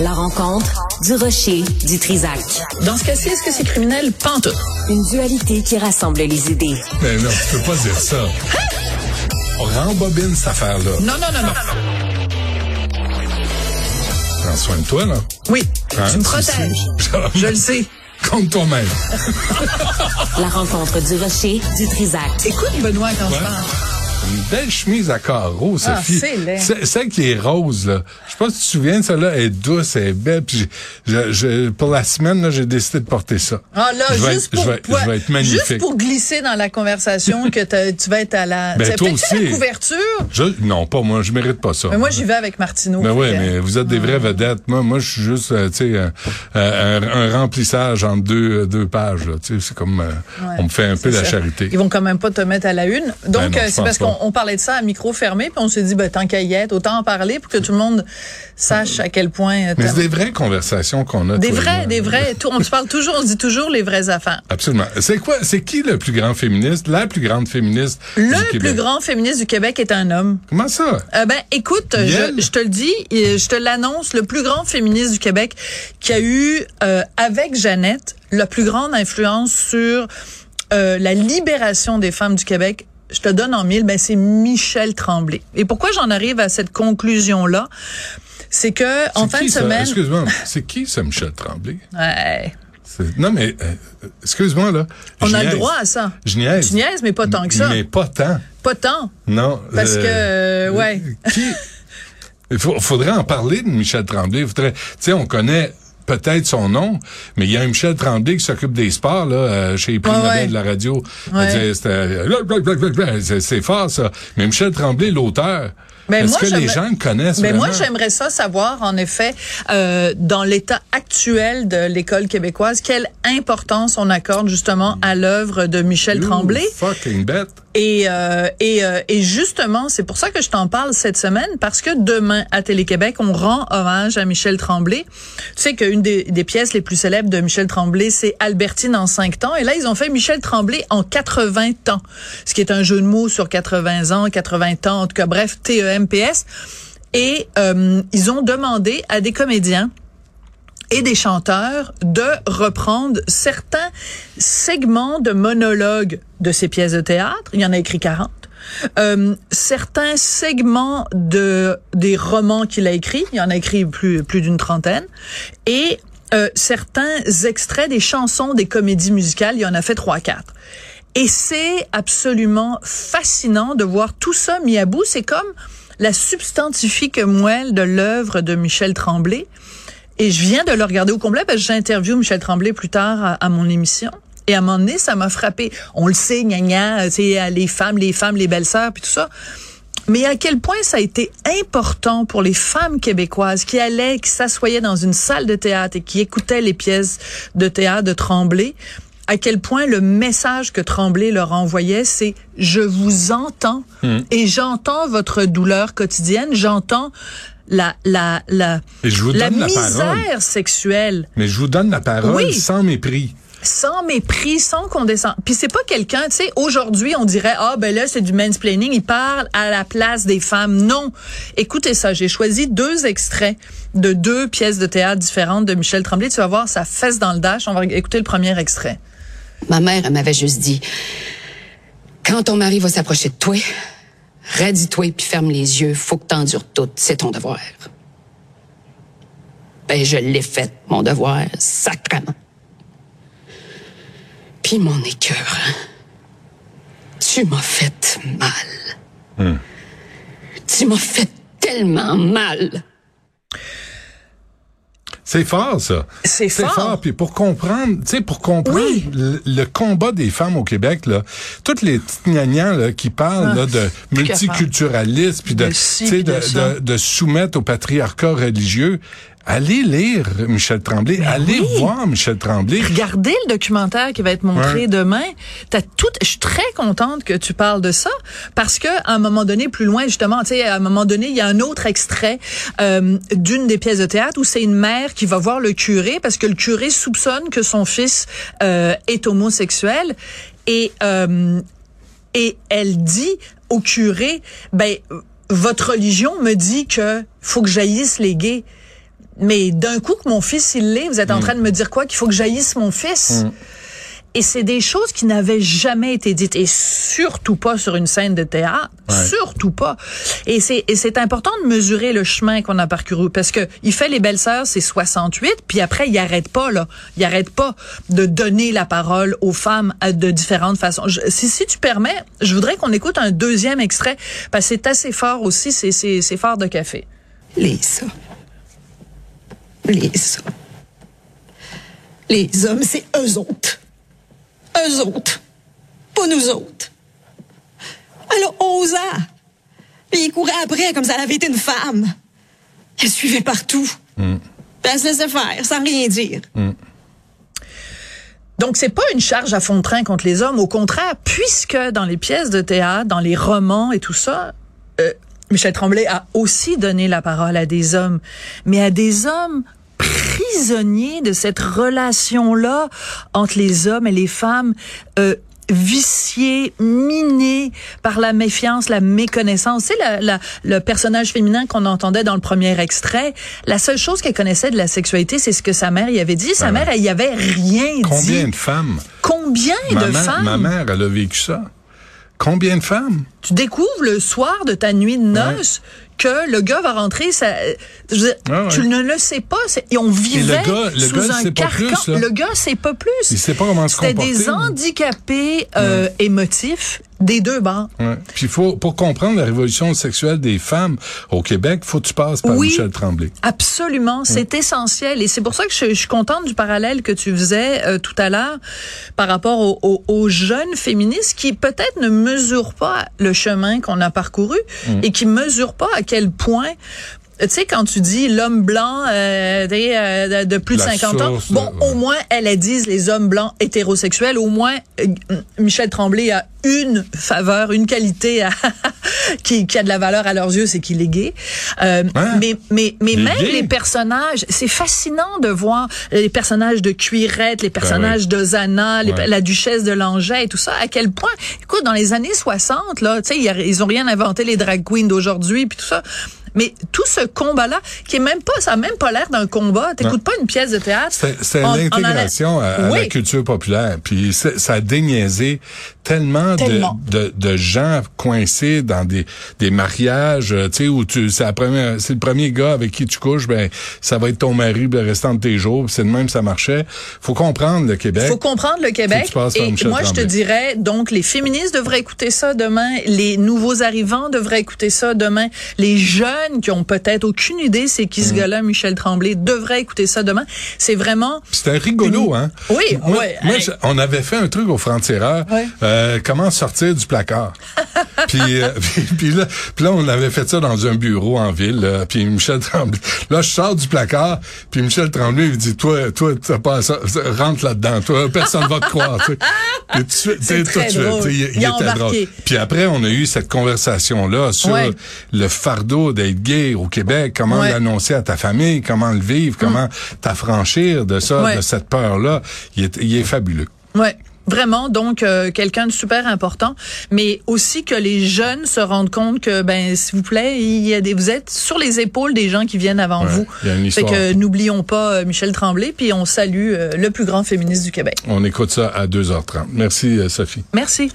La rencontre du rocher du Trisac. Dans ce cas-ci, est-ce que c'est criminel? Pantoute. Une dualité qui rassemble les idées. Mais non, tu peux pas dire ça. On rembobine cette affaire-là. Non, non, non, non. Prends soin de toi, là. Oui, Hein, tu me protèges. Je le sais. Contre toi-même. La rencontre du rocher du Trisac. Écoute, Benoît, quand je parle. Une belle chemise à carreaux, Ah, Sophie. c'est laid. C'est- Celle qui est rose, là. Je sais pas si tu te souviens, celle-là elle est douce, elle est belle. Puis j'ai- je- je- pour la semaine, là, j'ai décidé de porter ça. Ah là, je vais juste, être, pour, je vais, je vais être magnifique. juste pour glisser dans la conversation que tu vas être à la... Ben, toi la couverture? Je- non, pas moi. Je mérite pas ça. Mais moi, j'y vais avec Martineau. Ben oui, mais vous êtes des vraies vedettes. Moi, moi, je suis juste, euh, tu sais, un, un- un remplissage en deux, deux pages. Tu sais, c'est comme, euh, Ouais, on me fait un peu la ça. charité. Ils vont quand même pas te mettre à la une. Donc, Ben euh, je c'est parce qu'on on parlait de ça à micro fermé, puis on s'est dit, ben, tant qu'à y être, autant en parler pour que tout le monde sache à quel point... euh, Mais c'est des vraies conversations qu'on a. Des moi. des. Tout, on se parle toujours, on se dit toujours les vraies affaires. Absolument. C'est quoi, c'est qui le plus grand féministe, la plus grande féministe du Le Québec? plus grand féministe du Québec est un homme. Comment ça? Euh, ben, écoute, je, je te le dis, je te l'annonce, le plus grand féministe du Québec qui a eu, euh, avec Jeannette, la plus grande influence sur euh, la libération des femmes du Québec. Je te donne en mille, ben c'est Michel Tremblay. Et pourquoi j'en arrive à cette conclusion-là? C'est que en fin de ça? semaine, Excuse-moi, c'est qui ça, Michel Tremblay? Ouais. Non, mais, euh, excuse-moi, là. on a le droit à ça. Je niaise. Tu niaises, mais pas tant que ça. Mais pas tant. Pas tant. Non. Parce que, euh, ouais. Qui? Il faudrait en parler de Michel Tremblay. Il Faudrait, tu sais, on connaît peut-être son nom, mais il y a un Michel Tremblay qui s'occupe des sports, là, euh, chez les prix ouais. de la radio. Ouais. C'était- C'est fort, ça. Mais Michel Tremblay, l'auteur, est-ce que les gens le connaissent Mais moi, j'aimerais ça savoir, en effet, euh, dans l'état actuel de l'école québécoise, quelle importance on accorde justement à l'œuvre de Michel You Tremblay? fucking bête. Et, euh, et, euh, et justement, c'est pour ça que je t'en parle cette semaine, parce que demain, à Télé-Québec, on rend hommage à Michel Tremblay. Tu sais qu'une des, pièces les plus célèbres de Michel Tremblay, c'est Albertine en 5 temps. Et là, ils ont fait Michel Tremblay en 80 temps, ce qui est un jeu de mots sur 80 ans, 80 temps, en tout cas, bref, T-E-M-P-S. Et euh, ils ont demandé à des comédiens et des chanteurs de reprendre certains segments de monologues de ces pièces de théâtre. Il y en a écrit 40. Euh, certains segments de des romans qu'il a écrits, il y en a écrit plus plus d'une trentaine, et euh, certains extraits des chansons des comédies musicales, il y en a fait trois quatre. Et c'est absolument fascinant de voir tout ça mis à bout. C'est comme la substantifique moelle de l'œuvre de Michel Tremblay. Et je viens de le regarder au complet parce que j'interviewe Michel Tremblay plus tard à, à mon émission. Et à un moment donné, ça m'a frappé. On le sait, gna gna, tu sais, les femmes, les femmes, les belles-sœurs, puis tout ça. Mais à quel point ça a été important pour les femmes québécoises qui allaient, qui s'assoyaient dans une salle de théâtre et qui écoutaient les pièces de théâtre de Tremblay, à quel point le message que Tremblay leur envoyait, c'est je vous entends et j'entends votre douleur quotidienne, j'entends la la la Et je vous la donne la parole. misère sexuelle Mais je vous donne la parole Oui. sans mépris. sans mépris, sans condescendance. Puis c'est pas quelqu'un, tu sais, aujourd'hui on dirait ah ben là c'est du mansplaining, il parle à la place des femmes. Non. Écoutez ça, j'ai choisi deux extraits de deux pièces de théâtre différentes de Michel Tremblay, tu vas voir ça fesse dans le dash. On va écouter le premier extrait. Ma mère, elle m'avait juste dit, quand ton mari va s'approcher de toi, radis-toi puis ferme les yeux, faut que t'endures tout, c'est ton devoir. Ben, je l'ai fait, mon devoir, sacrement. Puis mon écœur, hein, tu m'as fait mal. Tu m'as fait tellement mal. C'est fort, ça. C'est fort. Puis pour comprendre, tu sais, pour comprendre Oui. le, le combat des femmes au Québec, là, toutes les petites là, qui parlent là, de plus multiculturalisme, puis de, De de, de de, de soumettre au patriarcat religieux, allez lire Michel Tremblay, allez oui. voir Michel Tremblay. Regardez le documentaire qui va être montré Ouais. demain. T'as tout. Je suis très contente que tu parles de ça parce que à un moment donné, plus loin justement, tu sais, à un moment donné, il y a un autre extrait euh, d'une des pièces de théâtre où c'est une mère qui va voir le curé parce que le curé soupçonne que son fils euh, est homosexuel et euh, et elle dit au curé, ben votre religion me dit que faut que j'haïsse les gays. Mais d'un coup que mon fils il l'est, vous êtes en train de me dire quoi? Qu'il faut que j'haïsse mon fils? Et c'est des choses qui n'avaient jamais été dites et surtout pas sur une scène de théâtre, Ouais. surtout pas. Et c'est et c'est important de mesurer le chemin qu'on a parcouru parce que il fait les belles sœurs c'est 68 puis après il arrête pas là, il arrête pas de donner la parole aux femmes à- de différentes façons. Je- si si tu permets, je voudrais qu'on écoute un deuxième extrait parce que c'est assez fort aussi, c'est c'est c'est fort de café. Lisa. Lisa. Les hommes, c'est eux autres. Eux autres. Pas nous autres. Elle a 11 ans. Puis il courait après comme si elle avait été une femme. Elle suivait partout. Puis elle se laissait faire, sans rien dire. Donc c'est pas une charge à fond de train contre les hommes, au contraire, puisque dans les pièces de théâtre, dans les romans et tout ça, euh, Michel Tremblay a aussi donné la parole à des hommes, mais à des hommes prisonniers de cette relation-là entre les hommes et les femmes. Euh, viciés, minés par la méfiance, la méconnaissance. C'est la, la- le personnage féminin qu'on entendait dans le premier extrait. La seule chose qu'elle connaissait de la sexualité, c'est ce que sa mère y avait dit. Sa mère, elle y avait rien Combien dit. de femmes? Combien Ma de mère, femmes? ma mère, elle a vécu ça. Combien de femmes? tu découvres le soir de ta nuit de noces que le gars va rentrer, ça, je veux dire, Ouais, ouais. tu ne le sais pas. c'est- Et on vivait gars- le sous gars, un carcan. plus, le gars sait pas plus. Il sait pas comment se C'était comporter. des handicapés euh, émotifs des deux. Ouais. Puis faut, pour comprendre la révolution sexuelle des femmes au Québec, faut que tu passes par Oui. Michel Tremblay. Absolument, c'est essentiel et c'est pour ça que je, je suis contente du parallèle que tu faisais euh, tout à l'heure par rapport aux, jeunes féministes qui peut-être ne mesurent pas le chemin qu'on a parcouru et qui mesurent pas à quel point tu sais, quand tu dis l'homme blanc euh, des, euh, de de plus de La 50 ans, bon, ouais. au moins, elles elles disent les hommes blancs hétérosexuels. Au moins, euh, Michel Tremblay a une faveur, une qualité à- qui, qui a de la valeur à leurs yeux, c'est qu'il est gay. Euh, Hein? Mais, mais, mais même gay? les personnages, c'est fascinant de voir les personnages de Cuirette, les personnages de Zana, les- Ben Ouais. la duchesse de Langeais et tout ça, à quel point, écoute, dans les années 60, là, tu sais, ils, ils ont rien inventé les drag queens d'aujourd'hui puis tout ça. Mais tout ce combat-là, qui est même pas, ça a même pas l'air d'un combat. T'écoutes pas une pièce de théâtre. C'est a- l'intégration à, la culture populaire. Puis ça a déniaisé tellement, de- Tellement. De, de, gens coincés dans des, des mariages, euh, tu sais, où tu c'est le premier gars avec qui tu couches, ben ça va être ton mari le restant de tes jours. C'est de même ça marchait. Faut comprendre le Québec. faut comprendre le Québec. Et moi, je te dirais, donc, les féministes devraient écouter ça demain. Les nouveaux arrivants devraient écouter ça demain. Les jeunes qui ont peut-être aucune idée c'est qui ce Mm. gars-là, Michel Tremblay, devraient écouter ça demain. C'est vraiment... C'était rigolo, hein? Oui, moi, ouais. moi, je- on avait fait un truc au Franc-Tireur. Ouais. Euh, comment sortir du placard? puis, euh, puis, puis là, puis là, on avait fait ça dans un bureau en ville. là, puis Michel Tremblay. Là, je sors du placard. Puis Michel Tremblay il dit, toi, toi, t'as pas ça, rentre là-dedans. Toi, personne va te croire. tu sais. C'est très tout drôle. il, Il était drôle. Puis après, on a eu cette conversation-là sur Ouais. le fardeau d'être gay au Québec, comment Ouais. l'annoncer à ta famille, comment le vivre, comment t'affranchir de ça, Ouais. de cette peur-là? Il est, il est fabuleux. Ouais. Vraiment, donc euh, quelqu'un de super important, mais aussi que les jeunes se rendent compte que, ben, s'il vous plaît, il y a des, vous êtes sur les épaules des gens qui viennent avant Ouais, vous. il y a une fait que n'oublions pas euh, Michel Tremblay, puis on salue euh, le plus grand féministe du Québec. On écoute ça à 2h30. Merci, Sophie. Merci.